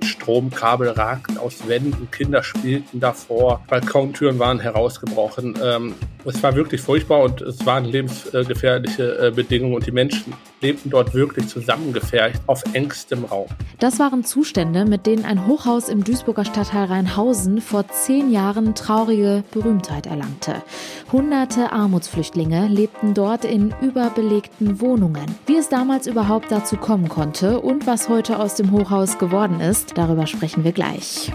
Mensch, Stromkabel ragten aus Wänden, Kinder spielten davor, Balkontüren waren herausgebrochen. Ähm, es war wirklich furchtbar und es waren lebensgefährliche äh, Bedingungen und die Menschen lebten dort wirklich zusammengefercht auf engstem Raum. Das waren Zustände, mit denen ein Hochhaus im Duisburger Stadtteil Rheinhausen vor zehn Jahren traurige Berühmtheit erlangte. Hunderte Armutsflüchtlinge lebten dort in überbelegten Wohnungen. Wie es damals überhaupt dazu kommen konnte und was heute aus dem Hochhaus geworden ist, darüber sprechen wir gleich.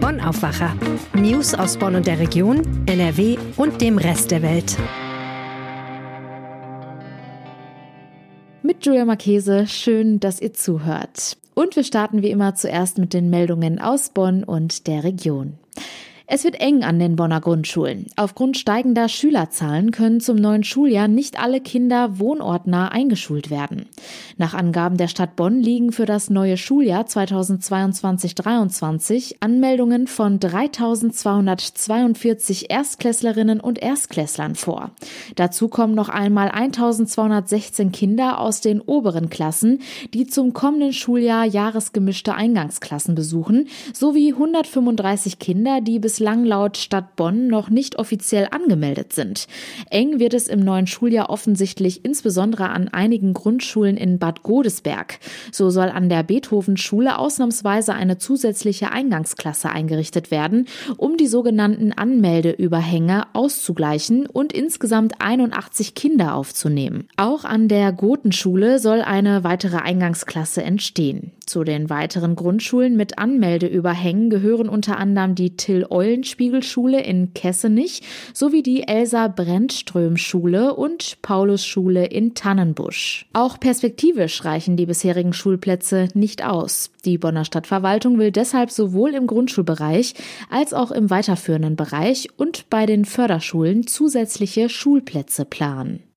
Bonn Aufwacher. News aus Bonn und der Region, NRW und dem Rest der Welt. Mit Julia Marchese, schön, dass ihr zuhört. Und wir starten wie immer zuerst mit den Meldungen aus Bonn und der Region. Es wird eng an den Bonner Grundschulen. Aufgrund steigender Schülerzahlen können zum neuen Schuljahr nicht alle Kinder wohnortnah eingeschult werden. Nach Angaben der Stadt Bonn liegen für das neue Schuljahr 2022-23 Anmeldungen von 3242 Erstklässlerinnen und Erstklässlern vor. Dazu kommen noch einmal 1216 Kinder aus den oberen Klassen, die zum kommenden Schuljahr jahresgemischte Eingangsklassen besuchen, sowie 135 Kinder, die bis bislang laut Stadt Bonn noch nicht offiziell angemeldet sind. Eng wird es im neuen Schuljahr offensichtlich insbesondere an einigen Grundschulen in Bad Godesberg. So soll an der Beethoven-Schule ausnahmsweise eine zusätzliche Eingangsklasse eingerichtet werden, um die sogenannten Anmeldeüberhänge auszugleichen und insgesamt 81 Kinder aufzunehmen. Auch an der Gotenschule soll eine weitere Eingangsklasse entstehen. Zu den weiteren Grundschulen mit Anmeldeüberhängen gehören unter anderem die Till-Eulenspiegel-Schule in Kessenich sowie die Elsa-Brentström-Schule und Paulus-Schule in Tannenbusch. Auch perspektivisch reichen die bisherigen Schulplätze nicht aus. Die Bonner Stadtverwaltung will deshalb sowohl im Grundschulbereich als auch im weiterführenden Bereich und bei den Förderschulen zusätzliche Schulplätze planen.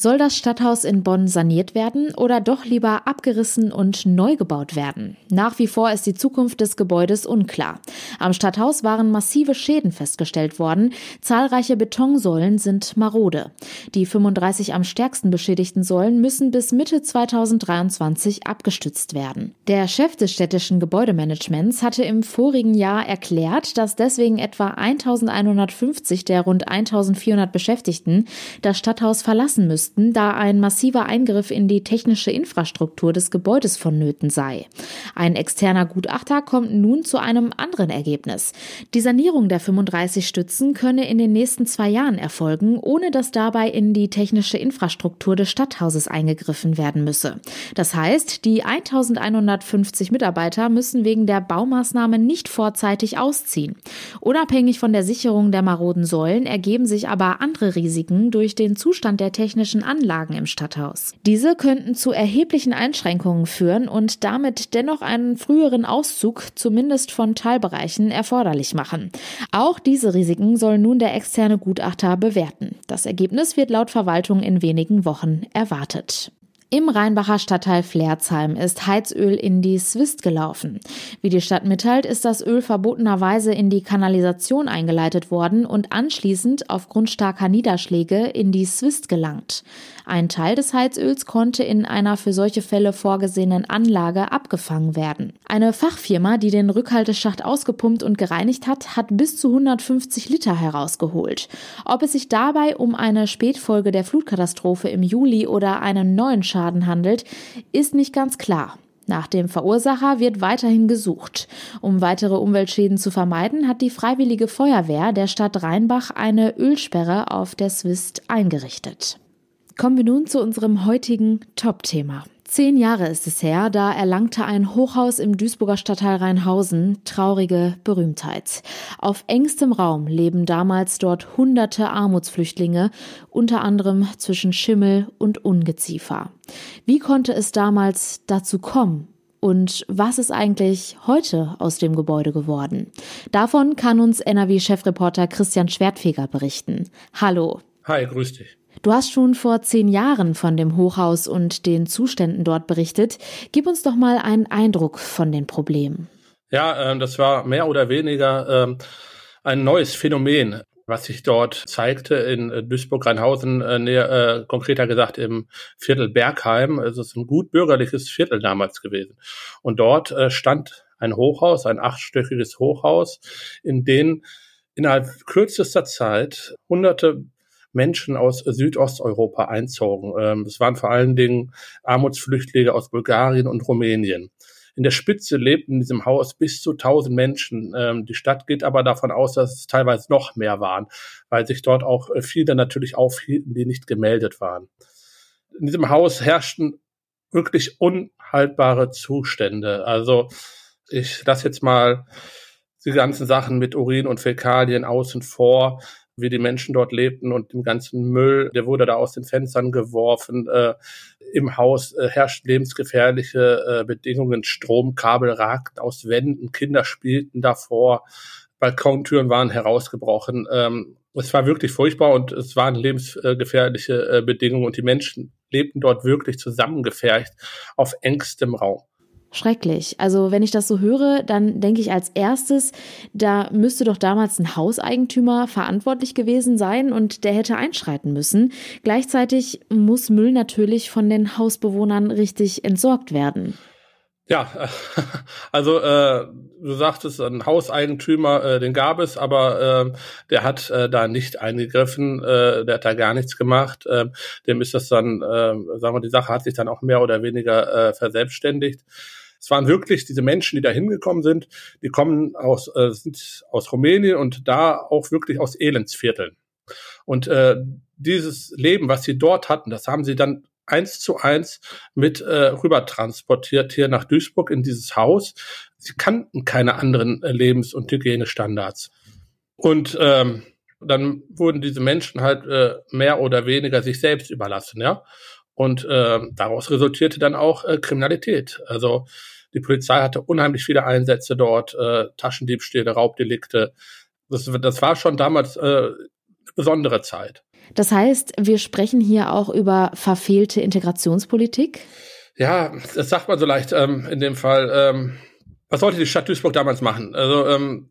Soll das Stadthaus in Bonn saniert werden oder doch lieber abgerissen und neu gebaut werden? Nach wie vor ist die Zukunft des Gebäudes unklar. Am Stadthaus waren massive Schäden festgestellt worden. Zahlreiche Betonsäulen sind marode. Die 35 am stärksten beschädigten Säulen müssen bis Mitte 2023 abgestützt werden. Der Chef des städtischen Gebäudemanagements hatte im vorigen Jahr erklärt, dass deswegen etwa 1150 der rund 1400 Beschäftigten das Stadthaus verlassen müssten mussten, da ein massiver Eingriff in die technische Infrastruktur des Gebäudes vonnöten sei. Ein externer Gutachter kommt nun zu einem anderen Ergebnis. Die Sanierung der 35 Stützen könne in den nächsten zwei Jahren erfolgen, ohne dass dabei in die technische Infrastruktur des Stadthauses eingegriffen werden müsse. Das heißt, die 1150 Mitarbeiter müssen wegen der Baumaßnahme nicht vorzeitig ausziehen. Unabhängig von der Sicherung der maroden Säulen ergeben sich aber andere Risiken durch den Zustand der technischen technischen Anlagen im Stadthaus. Diese könnten zu erheblichen Einschränkungen führen und damit dennoch einen früheren Auszug zumindest von Teilbereichen erforderlich machen. Auch diese Risiken soll nun der externe Gutachter bewerten. Das Ergebnis wird laut Verwaltung in wenigen Wochen erwartet. Im Rheinbacher Stadtteil Flerzheim ist Heizöl in die Swist gelaufen. Wie die Stadt mitteilt, ist das Öl verbotenerweise in die Kanalisation eingeleitet worden und anschließend aufgrund starker Niederschläge in die Swist gelangt. Ein Teil des Heizöls konnte in einer für solche Fälle vorgesehenen Anlage abgefangen werden. Eine Fachfirma, die den Rückhalteschacht ausgepumpt und gereinigt hat, hat bis zu 150 Liter herausgeholt. Ob es sich dabei um eine Spätfolge der Flutkatastrophe im Juli oder einen neuen Schaden handelt, ist nicht ganz klar. Nach dem Verursacher wird weiterhin gesucht. Um weitere Umweltschäden zu vermeiden, hat die Freiwillige Feuerwehr der Stadt Rheinbach eine Ölsperre auf der Swist eingerichtet. Kommen wir nun zu unserem heutigen Top-Thema. Zehn Jahre ist es her, da erlangte ein Hochhaus im Duisburger Stadtteil Rheinhausen traurige Berühmtheit. Auf engstem Raum leben damals dort hunderte Armutsflüchtlinge, unter anderem zwischen Schimmel und Ungeziefer. Wie konnte es damals dazu kommen? Und was ist eigentlich heute aus dem Gebäude geworden? Davon kann uns NRW-Chefreporter Christian Schwertfeger berichten. Hallo. Hi, grüß dich. Du hast schon vor zehn Jahren von dem Hochhaus und den Zuständen dort berichtet. Gib uns doch mal einen Eindruck von den Problemen. Ja, äh, das war mehr oder weniger äh, ein neues Phänomen. was sich dort zeigte in äh, Duisburg-Rheinhausen, äh, näher, äh, konkreter gesagt im Viertel Bergheim. Es ist ein gut bürgerliches Viertel damals gewesen. Und dort stand ein Hochhaus, ein achtstöckiges Hochhaus, in dem innerhalb kürzester Zeit hunderte Menschen aus Südosteuropa einzogen. Ähm, es waren vor allen Dingen Armutsflüchtlinge aus Bulgarien und Rumänien. In der Spitze lebten in diesem Haus bis zu 1000 Menschen. Ähm, die Stadt geht aber davon aus, dass es teilweise noch mehr waren, weil sich dort auch äh, viele natürlich aufhielten, die nicht gemeldet waren. In diesem Haus herrschten wirklich unhaltbare Zustände. Also ich lasse jetzt mal die ganzen Sachen mit Urin und Fäkalien außen vor wie die Menschen dort lebten und dem ganzen Müll, der wurde da aus den Fenstern geworfen. Äh, Im Haus äh, herrschten lebensgefährliche äh, Bedingungen. Stromkabel ragten aus Wänden, Kinder spielten davor, Balkontüren waren herausgebrochen. Ähm, es war wirklich furchtbar und es waren lebensgefährliche äh, Bedingungen und die Menschen lebten dort wirklich zusammengefercht auf engstem Raum. Schrecklich. Also wenn ich das so höre, dann denke ich als erstes, da müsste doch damals ein Hauseigentümer verantwortlich gewesen sein und der hätte einschreiten müssen. Gleichzeitig muss Müll natürlich von den Hausbewohnern richtig entsorgt werden. Ja, also äh, du sagtest, ein Hauseigentümer, äh, den gab es, aber äh, der hat äh, da nicht eingegriffen, äh, der hat da gar nichts gemacht. Äh, dem ist das dann, äh, sagen wir, die Sache hat sich dann auch mehr oder weniger äh, verselbstständigt. Es waren wirklich diese Menschen, die da hingekommen sind, die kommen aus, äh, sind aus Rumänien und da auch wirklich aus Elendsvierteln. Und äh, dieses Leben, was sie dort hatten, das haben sie dann eins zu eins mit äh, rüber transportiert hier nach Duisburg in dieses Haus. Sie kannten keine anderen äh, Lebens- und Hygienestandards. Und ähm, dann wurden diese Menschen halt äh, mehr oder weniger sich selbst überlassen, ja. Und äh, daraus resultierte dann auch äh, Kriminalität. Also die Polizei hatte unheimlich viele Einsätze dort, äh, Taschendiebstähle, Raubdelikte. Das, das war schon damals äh, eine besondere Zeit. Das heißt, wir sprechen hier auch über verfehlte Integrationspolitik? Ja, das sagt man so leicht ähm, in dem Fall. Ähm, was sollte die Stadt Duisburg damals machen? Also ähm,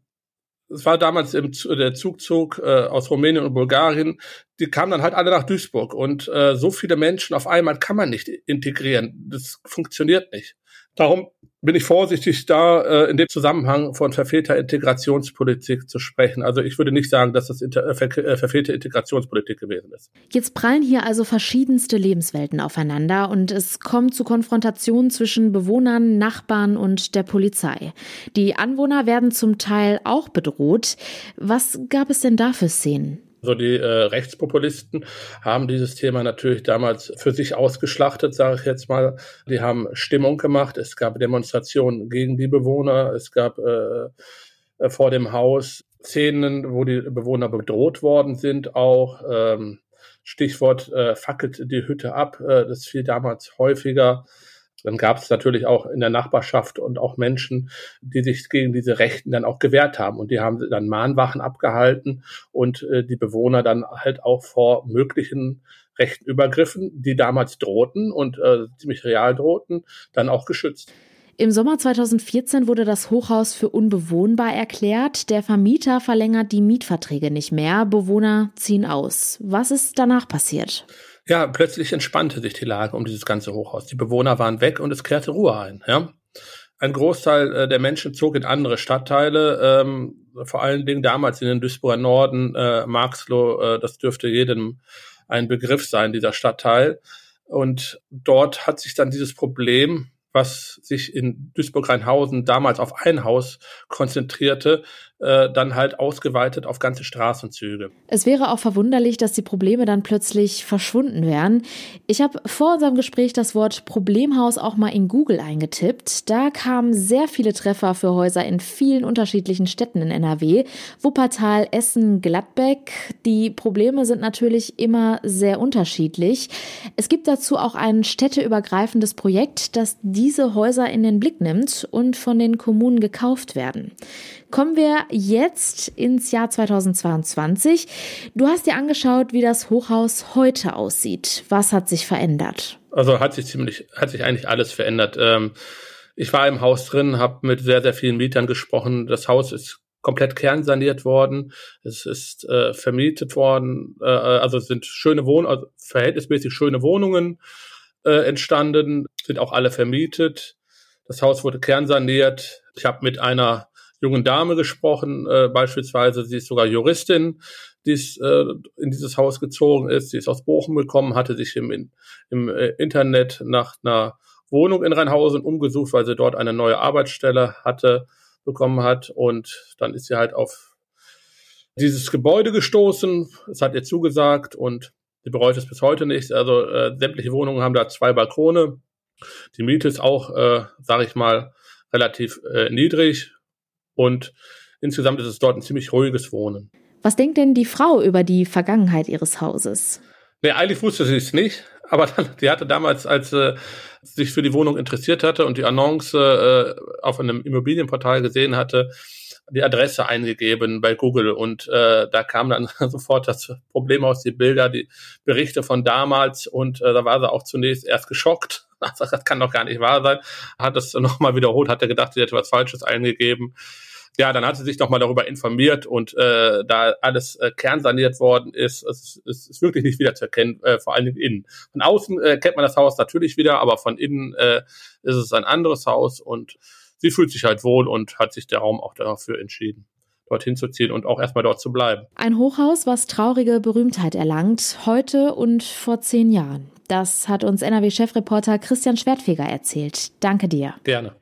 es war damals im, der Zugzug äh, aus Rumänien und Bulgarien, die kamen dann halt alle nach Duisburg und äh, so viele Menschen auf einmal kann man nicht integrieren. Das funktioniert nicht. Darum bin ich vorsichtig, da äh, in dem Zusammenhang von verfehlter Integrationspolitik zu sprechen. Also ich würde nicht sagen, dass das inter, äh, ver äh, verfehlte Integrationspolitik gewesen ist. Jetzt prallen hier also verschiedenste Lebenswelten aufeinander und es kommt zu Konfrontationen zwischen Bewohnern, Nachbarn und der Polizei. Die Anwohner werden zum Teil auch bedroht. Was gab es denn da für Szenen? So die äh, Rechtspopulisten haben dieses Thema natürlich damals für sich ausgeschlachtet, sage ich jetzt mal. Die haben Stimmung gemacht. Es gab Demonstrationen gegen die Bewohner. Es gab äh, äh, vor dem Haus Szenen, wo die Bewohner bedroht worden sind. Auch ähm, Stichwort äh, fackelt die Hütte ab. Äh, das fiel damals häufiger. Dann gab es natürlich auch in der Nachbarschaft und auch Menschen, die sich gegen diese Rechten dann auch gewehrt haben. Und die haben dann Mahnwachen abgehalten und äh, die Bewohner dann halt auch vor möglichen rechten Übergriffen, die damals drohten und äh, ziemlich real drohten, dann auch geschützt. Im Sommer 2014 wurde das Hochhaus für unbewohnbar erklärt. Der Vermieter verlängert die Mietverträge nicht mehr. Bewohner ziehen aus. Was ist danach passiert? Ja, plötzlich entspannte sich die Lage um dieses ganze Hochhaus. Die Bewohner waren weg und es kehrte Ruhe ein. Ja? Ein Großteil äh, der Menschen zog in andere Stadtteile, ähm, vor allen Dingen damals in den Duisburger Norden, äh, Marxloh, äh, das dürfte jedem ein Begriff sein, dieser Stadtteil. Und dort hat sich dann dieses Problem was sich in Duisburg-Rheinhausen damals auf ein Haus konzentrierte, äh, dann halt ausgeweitet auf ganze Straßenzüge. Es wäre auch verwunderlich, dass die Probleme dann plötzlich verschwunden wären. Ich habe vor unserem Gespräch das Wort Problemhaus auch mal in Google eingetippt. Da kamen sehr viele Treffer für Häuser in vielen unterschiedlichen Städten in NRW. Wuppertal, Essen, Gladbeck. Die Probleme sind natürlich immer sehr unterschiedlich. Es gibt dazu auch ein städteübergreifendes Projekt, das diese Häuser in den Blick nimmt und von den Kommunen gekauft werden. Kommen wir jetzt ins Jahr 2022. Du hast dir angeschaut, wie das Hochhaus heute aussieht. Was hat sich verändert? Also hat sich ziemlich, hat sich eigentlich alles verändert. Ähm, ich war im Haus drin, habe mit sehr, sehr vielen Mietern gesprochen. Das Haus ist komplett kernsaniert worden. Es ist äh, vermietet worden, äh, also es sind schöne Wohnungen, also verhältnismäßig schöne Wohnungen äh, entstanden, sind auch alle vermietet. Das Haus wurde kernsaniert. Ich habe mit einer jungen Dame gesprochen, äh, beispielsweise, sie ist sogar Juristin, die ist, äh, in dieses Haus gezogen ist. Sie ist aus Bochum gekommen, hatte sich im, im äh, Internet nach einer Wohnung in Rheinhausen umgesucht, weil sie dort eine neue Arbeitsstelle hatte, bekommen hat. Und dann ist sie halt auf dieses Gebäude gestoßen. Es hat ihr zugesagt und sie bereut es bis heute nicht. Also äh, sämtliche Wohnungen haben da zwei Balkone. Die Miete ist auch, äh, sage ich mal, relativ äh, niedrig. Und insgesamt ist es dort ein ziemlich ruhiges Wohnen. Was denkt denn die Frau über die Vergangenheit ihres Hauses? Nee, eigentlich wusste sie es nicht, aber dann, die hatte damals, als sie sich für die Wohnung interessiert hatte und die Annonce äh, auf einem Immobilienportal gesehen hatte, die Adresse eingegeben bei Google und äh, da kam dann sofort das Problem aus, die Bilder, die Berichte von damals und äh, da war sie auch zunächst erst geschockt. Also, das kann doch gar nicht wahr sein. Hat es nochmal wiederholt, hat er gedacht, sie hätte was Falsches eingegeben ja, dann hat sie sich nochmal darüber informiert und äh, da alles äh, kernsaniert worden ist, es, es ist wirklich nicht wieder zu erkennen, äh, vor allen Dingen innen. Von außen äh, kennt man das Haus natürlich wieder, aber von innen äh, ist es ein anderes Haus und sie fühlt sich halt wohl und hat sich der Raum auch dafür entschieden dorthin zu ziehen und auch erstmal dort zu bleiben. Ein Hochhaus, was traurige Berühmtheit erlangt, heute und vor zehn Jahren. Das hat uns NRW-Chefreporter Christian Schwertfeger erzählt. Danke dir. Gerne.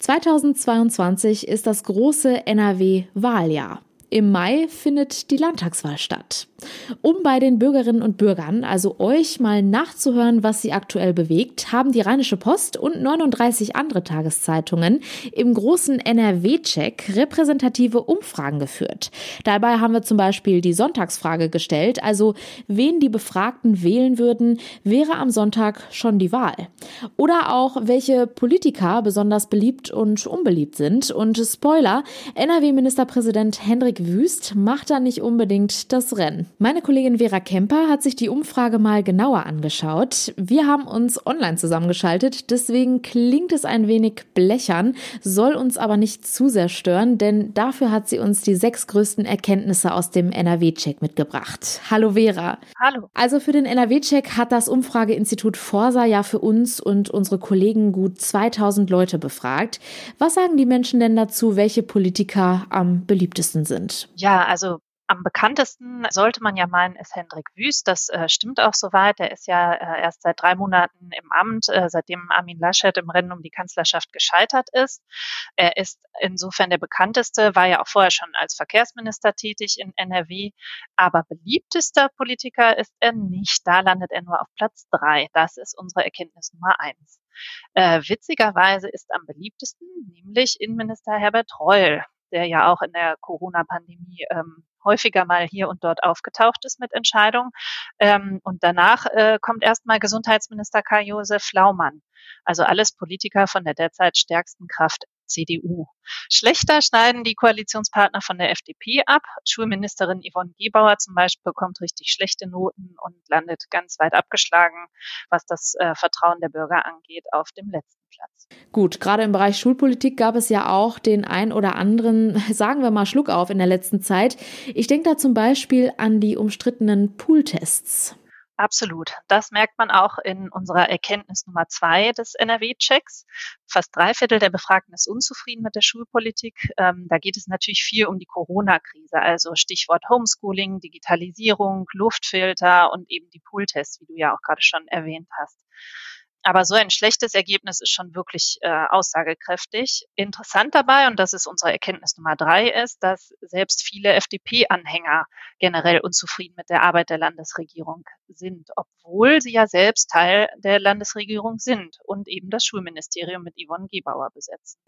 2022 ist das große NRW-Wahljahr. Im Mai findet die Landtagswahl statt. Um bei den Bürgerinnen und Bürgern, also euch, mal nachzuhören, was sie aktuell bewegt, haben die Rheinische Post und 39 andere Tageszeitungen im großen NRW-Check repräsentative Umfragen geführt. Dabei haben wir zum Beispiel die Sonntagsfrage gestellt, also wen die Befragten wählen würden, wäre am Sonntag schon die Wahl. Oder auch, welche Politiker besonders beliebt und unbeliebt sind. Und Spoiler, NRW-Ministerpräsident Hendrik Erik Wüst macht da nicht unbedingt das Rennen. Meine Kollegin Vera Kemper hat sich die Umfrage mal genauer angeschaut. Wir haben uns online zusammengeschaltet, deswegen klingt es ein wenig blechern, soll uns aber nicht zu sehr stören, denn dafür hat sie uns die sechs größten Erkenntnisse aus dem NRW-Check mitgebracht. Hallo Vera. Hallo. Also für den NRW-Check hat das Umfrageinstitut Forsa ja für uns und unsere Kollegen gut 2000 Leute befragt. Was sagen die Menschen denn dazu, welche Politiker am beliebtesten sind? Sind? Ja, also am bekanntesten sollte man ja meinen, ist Hendrik Wüst. Das äh, stimmt auch soweit. Er ist ja äh, erst seit drei Monaten im Amt, äh, seitdem Armin Laschet im Rennen um die Kanzlerschaft gescheitert ist. Er ist insofern der bekannteste, war ja auch vorher schon als Verkehrsminister tätig in NRW. Aber beliebtester Politiker ist er nicht. Da landet er nur auf Platz drei. Das ist unsere Erkenntnis Nummer eins. Äh, witzigerweise ist am beliebtesten nämlich Innenminister Herbert Reul der ja auch in der Corona-Pandemie ähm, häufiger mal hier und dort aufgetaucht ist mit Entscheidungen. Ähm, und danach äh, kommt erstmal Gesundheitsminister Karl-Josef Laumann. Also alles Politiker von der derzeit stärksten Kraft CDU. Schlechter schneiden die Koalitionspartner von der FDP ab. Schulministerin Yvonne Gebauer zum Beispiel bekommt richtig schlechte Noten und landet ganz weit abgeschlagen, was das äh, Vertrauen der Bürger angeht, auf dem letzten Platz. Gut, gerade im Bereich Schulpolitik gab es ja auch den ein oder anderen, sagen wir mal, Schluck auf in der letzten Zeit. Ich denke da zum Beispiel an die umstrittenen Pooltests. Absolut. Das merkt man auch in unserer Erkenntnis Nummer zwei des NRW-Checks. Fast drei Viertel der Befragten ist unzufrieden mit der Schulpolitik. Ähm, da geht es natürlich viel um die Corona-Krise, also Stichwort Homeschooling, Digitalisierung, Luftfilter und eben die Pooltests, wie du ja auch gerade schon erwähnt hast. Aber so ein schlechtes Ergebnis ist schon wirklich äh, aussagekräftig. Interessant dabei, und das ist unsere Erkenntnis Nummer drei, ist, dass selbst viele FDP-Anhänger generell unzufrieden mit der Arbeit der Landesregierung sind, obwohl sie ja selbst Teil der Landesregierung sind und eben das Schulministerium mit Yvonne Gebauer besetzen.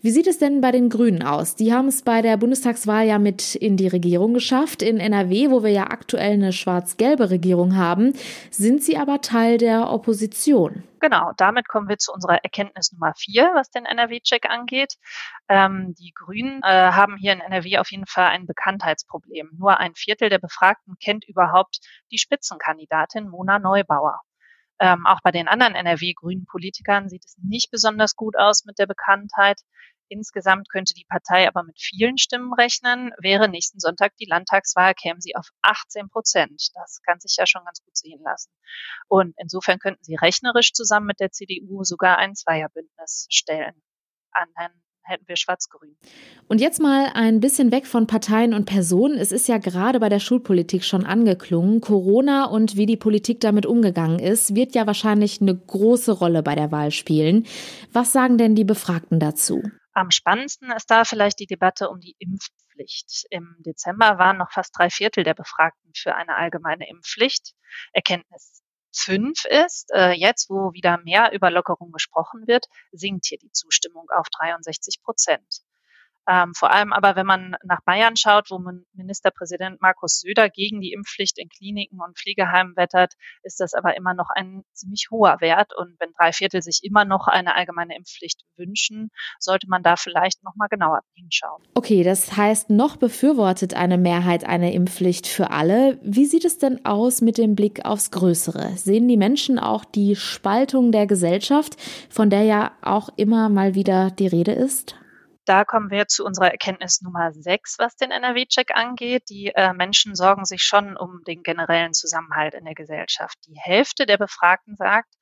Wie sieht es denn bei den Grünen aus? Die haben es bei der Bundestagswahl ja mit in die Regierung geschafft. In NRW, wo wir ja aktuell eine schwarz-gelbe Regierung haben, sind sie aber Teil der Opposition. Genau, damit kommen wir zu unserer Erkenntnis Nummer vier, was den NRW-Check angeht. Ähm, die Grünen äh, haben hier in NRW auf jeden Fall ein Bekanntheitsproblem. Nur ein Viertel der Befragten kennt überhaupt die Spitzenkandidatin Mona Neubauer. Ähm, auch bei den anderen NRW-Grünen Politikern sieht es nicht besonders gut aus mit der Bekanntheit. Insgesamt könnte die Partei aber mit vielen Stimmen rechnen. Wäre nächsten Sonntag die Landtagswahl, kämen sie auf 18 Prozent. Das kann sich ja schon ganz gut sehen lassen. Und insofern könnten sie rechnerisch zusammen mit der CDU sogar ein Zweierbündnis stellen. An hätten wir schwarz-grün. Und jetzt mal ein bisschen weg von Parteien und Personen. Es ist ja gerade bei der Schulpolitik schon angeklungen. Corona und wie die Politik damit umgegangen ist, wird ja wahrscheinlich eine große Rolle bei der Wahl spielen. Was sagen denn die Befragten dazu? Am spannendsten ist da vielleicht die Debatte um die Impfpflicht. Im Dezember waren noch fast drei Viertel der Befragten für eine allgemeine Impfpflicht. Erkenntnis fünf ist. Äh, jetzt, wo wieder mehr über Lockerung gesprochen wird, sinkt hier die Zustimmung auf 63 Prozent. Ähm, vor allem aber, wenn man nach Bayern schaut, wo Ministerpräsident Markus Söder gegen die Impfpflicht in Kliniken und Pflegeheimen wettert, ist das aber immer noch ein ziemlich hoher Wert. Und wenn drei Viertel sich immer noch eine allgemeine Impfpflicht wünschen, sollte man da vielleicht noch mal genauer hinschauen. Okay, das heißt, noch befürwortet eine Mehrheit eine Impfpflicht für alle. Wie sieht es denn aus mit dem Blick aufs Größere? Sehen die Menschen auch die Spaltung der Gesellschaft, von der ja auch immer mal wieder die Rede ist? Da kommen wir zu unserer Erkenntnis Nummer sechs, was den NRW-Check angeht. Die äh, Menschen sorgen sich schon um den generellen Zusammenhalt in der Gesellschaft. Die Hälfte der Befragten sagt,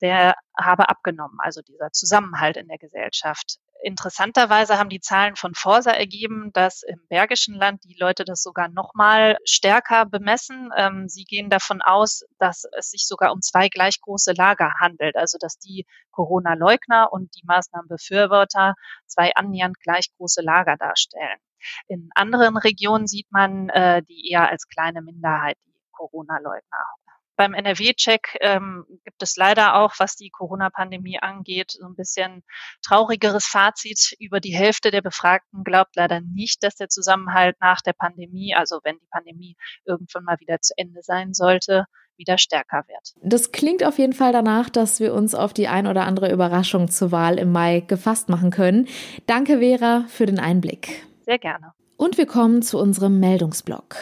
der habe abgenommen, also dieser Zusammenhalt in der Gesellschaft. Interessanterweise haben die Zahlen von Forsa ergeben, dass im Bergischen Land die Leute das sogar noch mal stärker bemessen. Ähm, sie gehen davon aus, dass es sich sogar um zwei gleich große Lager handelt, also dass die Corona-Leugner und die Maßnahmenbefürworter zwei annähernd gleich große Lager darstellen. In anderen Regionen sieht man äh, die eher als kleine Minderheit, die Corona-Leugner. Beim NRW-Check ähm, gibt es leider auch, was die Corona-Pandemie angeht, so ein bisschen traurigeres Fazit. Über die Hälfte der Befragten glaubt leider nicht, dass der Zusammenhalt nach der Pandemie, also wenn die Pandemie irgendwann mal wieder zu Ende sein sollte, wieder stärker wird. Das klingt auf jeden Fall danach, dass wir uns auf die ein oder andere Überraschung zur Wahl im Mai gefasst machen können. Danke, Vera, für den Einblick. Sehr gerne. Und wir kommen zu unserem Meldungsblock.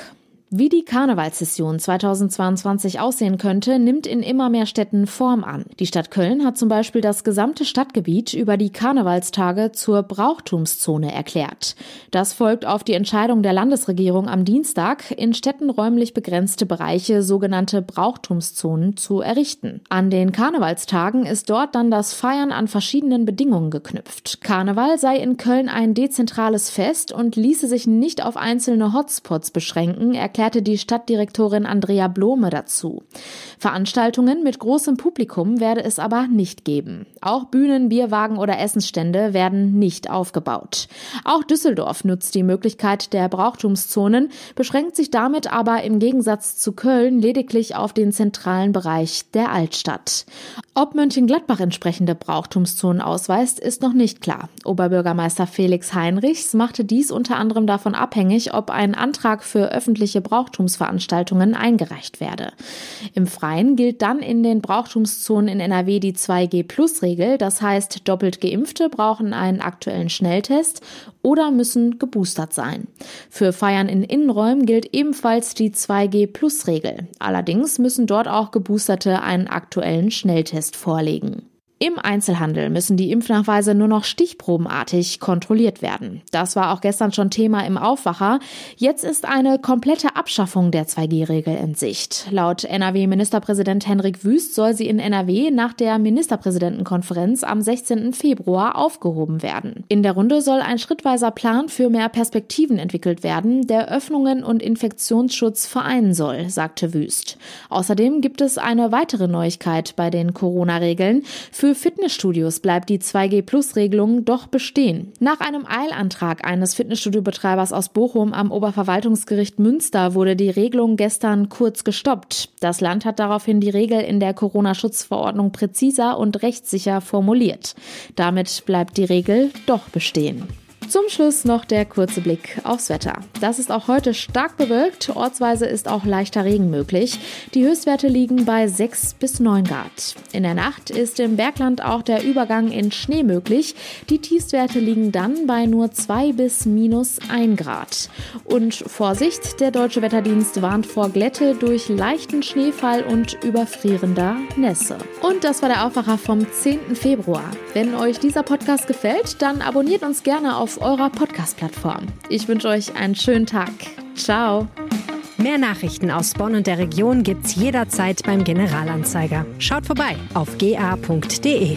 Wie die Karnevalssession 2022 aussehen könnte, nimmt in immer mehr Städten Form an. Die Stadt Köln hat zum Beispiel das gesamte Stadtgebiet über die Karnevalstage zur Brauchtumszone erklärt. Das folgt auf die Entscheidung der Landesregierung am Dienstag, in Städten räumlich begrenzte Bereiche, sogenannte Brauchtumszonen, zu errichten. An den Karnevalstagen ist dort dann das Feiern an verschiedenen Bedingungen geknüpft. Karneval sei in Köln ein dezentrales Fest und ließe sich nicht auf einzelne Hotspots beschränken, erklärte die Stadtdirektorin Andrea Blome dazu. Veranstaltungen mit großem Publikum werde es aber nicht geben. Auch Bühnen, Bierwagen oder Essensstände werden nicht aufgebaut. Auch Düsseldorf nutzt die Möglichkeit der Brauchtumszonen, beschränkt sich damit aber im Gegensatz zu Köln lediglich auf den zentralen Bereich der Altstadt. Ob Mönchengladbach entsprechende Brauchtumszonen ausweist, ist noch nicht klar. Oberbürgermeister Felix Heinrichs machte dies unter anderem davon abhängig, ob ein Antrag für öffentliche Brauchtumsveranstaltungen eingereicht werde. Im Freien gilt dann in den Brauchtumszonen in NRW die 2G-Plus-Regel, das heißt, doppelt Geimpfte brauchen einen aktuellen Schnelltest oder müssen geboostert sein. Für Feiern in Innenräumen gilt ebenfalls die 2G-Plus-Regel. Allerdings müssen dort auch Geboosterte einen aktuellen Schnelltest Test vorlegen. Im Einzelhandel müssen die Impfnachweise nur noch stichprobenartig kontrolliert werden. Das war auch gestern schon Thema im Aufwacher. Jetzt ist eine komplette Abschaffung der 2G-Regel in Sicht. Laut NRW-Ministerpräsident Henrik Wüst soll sie in NRW nach der Ministerpräsidentenkonferenz am 16. Februar aufgehoben werden. In der Runde soll ein schrittweiser Plan für mehr Perspektiven entwickelt werden, der Öffnungen und Infektionsschutz vereinen soll, sagte Wüst. Außerdem gibt es eine weitere Neuigkeit bei den Corona-Regeln. Für für Fitnessstudios bleibt die 2G-Plus-Regelung doch bestehen. Nach einem Eilantrag eines Fitnessstudiobetreibers aus Bochum am Oberverwaltungsgericht Münster wurde die Regelung gestern kurz gestoppt. Das Land hat daraufhin die Regel in der Corona-Schutzverordnung präziser und rechtssicher formuliert. Damit bleibt die Regel doch bestehen. Zum Schluss noch der kurze Blick aufs Wetter. Das ist auch heute stark bewölkt. Ortsweise ist auch leichter Regen möglich. Die Höchstwerte liegen bei 6 bis 9 Grad. In der Nacht ist im Bergland auch der Übergang in Schnee möglich. Die Tiefstwerte liegen dann bei nur 2 bis minus 1 Grad. Und Vorsicht, der Deutsche Wetterdienst warnt vor Glätte durch leichten Schneefall und überfrierender Nässe. Und das war der Aufwacher vom 10. Februar. Wenn euch dieser Podcast gefällt, dann abonniert uns gerne auf eurer Podcast-Plattform. Ich wünsche euch einen schönen Tag. Ciao. Mehr Nachrichten aus Bonn und der Region gibt's jederzeit beim Generalanzeiger. Schaut vorbei auf ga.de.